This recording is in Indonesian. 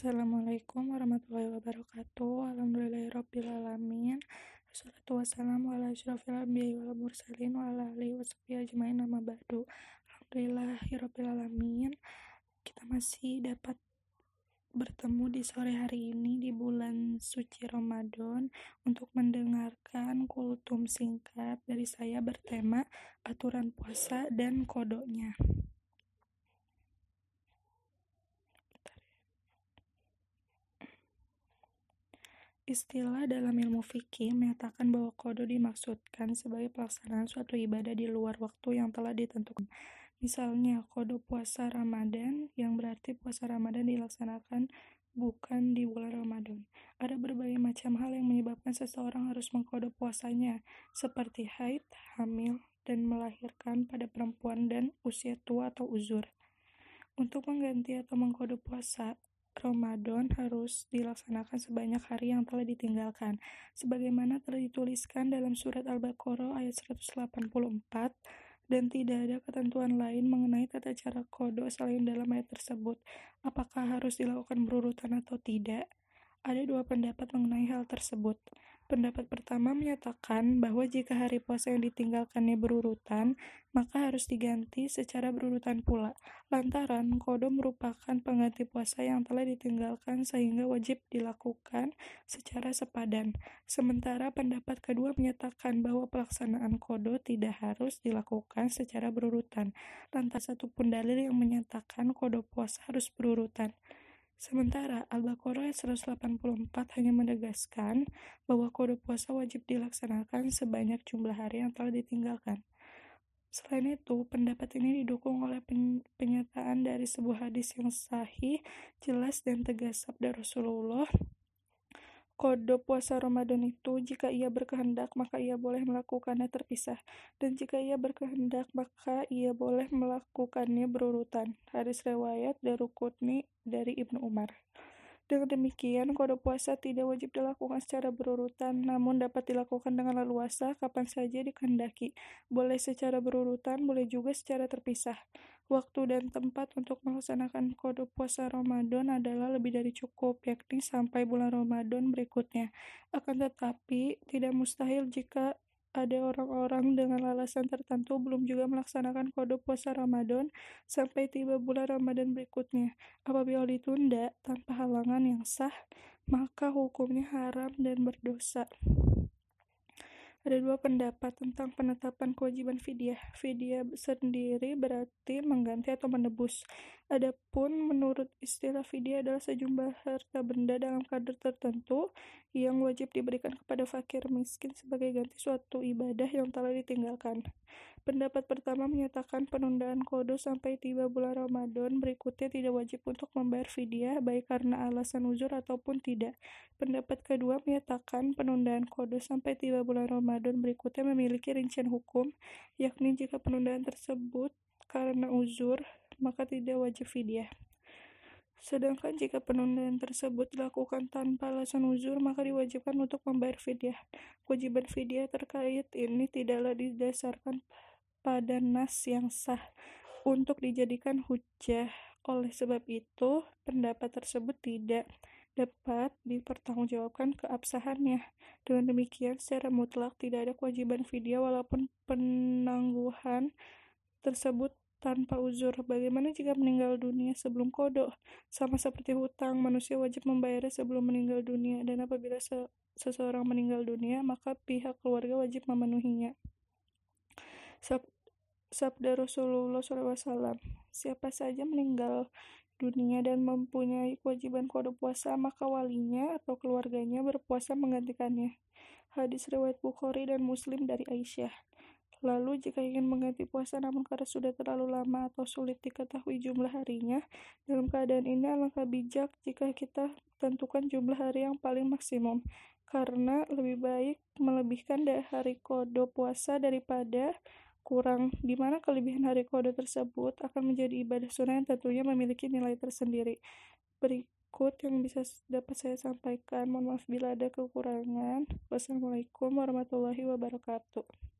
Assalamualaikum warahmatullahi wabarakatuh. Alhamdulillahirrabbilalamin. Wassalatu wassalamu ala asyrafil anbiya'i wal mursalin wa ala alihi washabihi ajmain nama ba'du. Alhamdulillahirrabbilalamin. Kita masih dapat bertemu di sore hari ini di bulan suci Ramadan untuk mendengarkan kultum singkat dari saya bertema aturan puasa dan kodonya. Istilah dalam ilmu fikih menyatakan bahwa kodo dimaksudkan sebagai pelaksanaan suatu ibadah di luar waktu yang telah ditentukan. Misalnya, kodo puasa Ramadan, yang berarti puasa Ramadan dilaksanakan bukan di bulan Ramadan. Ada berbagai macam hal yang menyebabkan seseorang harus mengkodo puasanya, seperti haid, hamil, dan melahirkan pada perempuan dan usia tua atau uzur. Untuk mengganti atau mengkodo puasa, Ramadan harus dilaksanakan sebanyak hari yang telah ditinggalkan, sebagaimana telah dituliskan dalam surat Al-Baqarah ayat 184, dan tidak ada ketentuan lain mengenai tata cara kodo selain dalam ayat tersebut. Apakah harus dilakukan berurutan atau tidak? Ada dua pendapat mengenai hal tersebut. Pendapat pertama menyatakan bahwa jika hari puasa yang ditinggalkannya berurutan, maka harus diganti secara berurutan pula. Lantaran kodo merupakan pengganti puasa yang telah ditinggalkan sehingga wajib dilakukan secara sepadan. Sementara pendapat kedua menyatakan bahwa pelaksanaan kodo tidak harus dilakukan secara berurutan. Lantas satupun dalil yang menyatakan kodo puasa harus berurutan. Sementara Al-Baqarah 184 hanya menegaskan bahwa kode puasa wajib dilaksanakan sebanyak jumlah hari yang telah ditinggalkan. Selain itu, pendapat ini didukung oleh penyataan dari sebuah hadis yang sahih, jelas dan tegas sabda Rasulullah Kode puasa Ramadan itu, jika ia berkehendak, maka ia boleh melakukannya terpisah, dan jika ia berkehendak, maka ia boleh melakukannya berurutan. Hadis riwayat Darukutni dari Ibnu Umar. Dengan demikian, kode puasa tidak wajib dilakukan secara berurutan, namun dapat dilakukan dengan leluasa kapan saja dikehendaki. Boleh secara berurutan, boleh juga secara terpisah. Waktu dan tempat untuk melaksanakan kode puasa Ramadan adalah lebih dari cukup, yakni sampai bulan Ramadan berikutnya. Akan tetapi, tidak mustahil jika ada orang-orang dengan alasan tertentu belum juga melaksanakan kode puasa Ramadan sampai tiba bulan Ramadan berikutnya. Apabila ditunda tanpa halangan yang sah, maka hukumnya haram dan berdosa. Ada dua pendapat tentang penetapan kewajiban fidyah. Fidyah sendiri berarti mengganti atau menebus. Adapun menurut istilah fidyah adalah sejumlah harta benda dalam kadar tertentu yang wajib diberikan kepada fakir miskin sebagai ganti suatu ibadah yang telah ditinggalkan. Pendapat pertama menyatakan penundaan kodo sampai tiba bulan Ramadan berikutnya tidak wajib untuk membayar fidyah baik karena alasan uzur ataupun tidak. Pendapat kedua menyatakan penundaan kodo sampai tiba bulan Ramadan berikutnya memiliki rincian hukum, yakni jika penundaan tersebut karena uzur, maka tidak wajib fidyah. Sedangkan jika penundaan tersebut dilakukan tanpa alasan uzur, maka diwajibkan untuk membayar fidyah. Kewajiban fidyah terkait ini tidaklah didasarkan pada nas yang sah untuk dijadikan hujah. Oleh sebab itu, pendapat tersebut tidak dapat dipertanggungjawabkan keabsahannya. Dengan demikian, secara mutlak tidak ada kewajiban fidyah walaupun penangguhan tersebut tanpa uzur. Bagaimana jika meninggal dunia sebelum kodok? Sama seperti hutang, manusia wajib membayarnya sebelum meninggal dunia, dan apabila se seseorang meninggal dunia, maka pihak keluarga wajib memenuhinya. Sab sabda Rasulullah SAW, siapa saja meninggal dunia dan mempunyai kewajiban kodok puasa, maka walinya atau keluarganya berpuasa menggantikannya. Hadis riwayat Bukhari dan Muslim dari Aisyah. Lalu jika ingin mengganti puasa namun karena sudah terlalu lama atau sulit diketahui jumlah harinya, dalam keadaan ini alangkah bijak jika kita tentukan jumlah hari yang paling maksimum, karena lebih baik melebihkan dari hari kodo puasa daripada kurang, di mana kelebihan hari kodo tersebut akan menjadi ibadah sunnah yang tentunya memiliki nilai tersendiri. Berikut yang bisa dapat saya sampaikan. Mohon maaf bila ada kekurangan. Wassalamualaikum warahmatullahi wabarakatuh.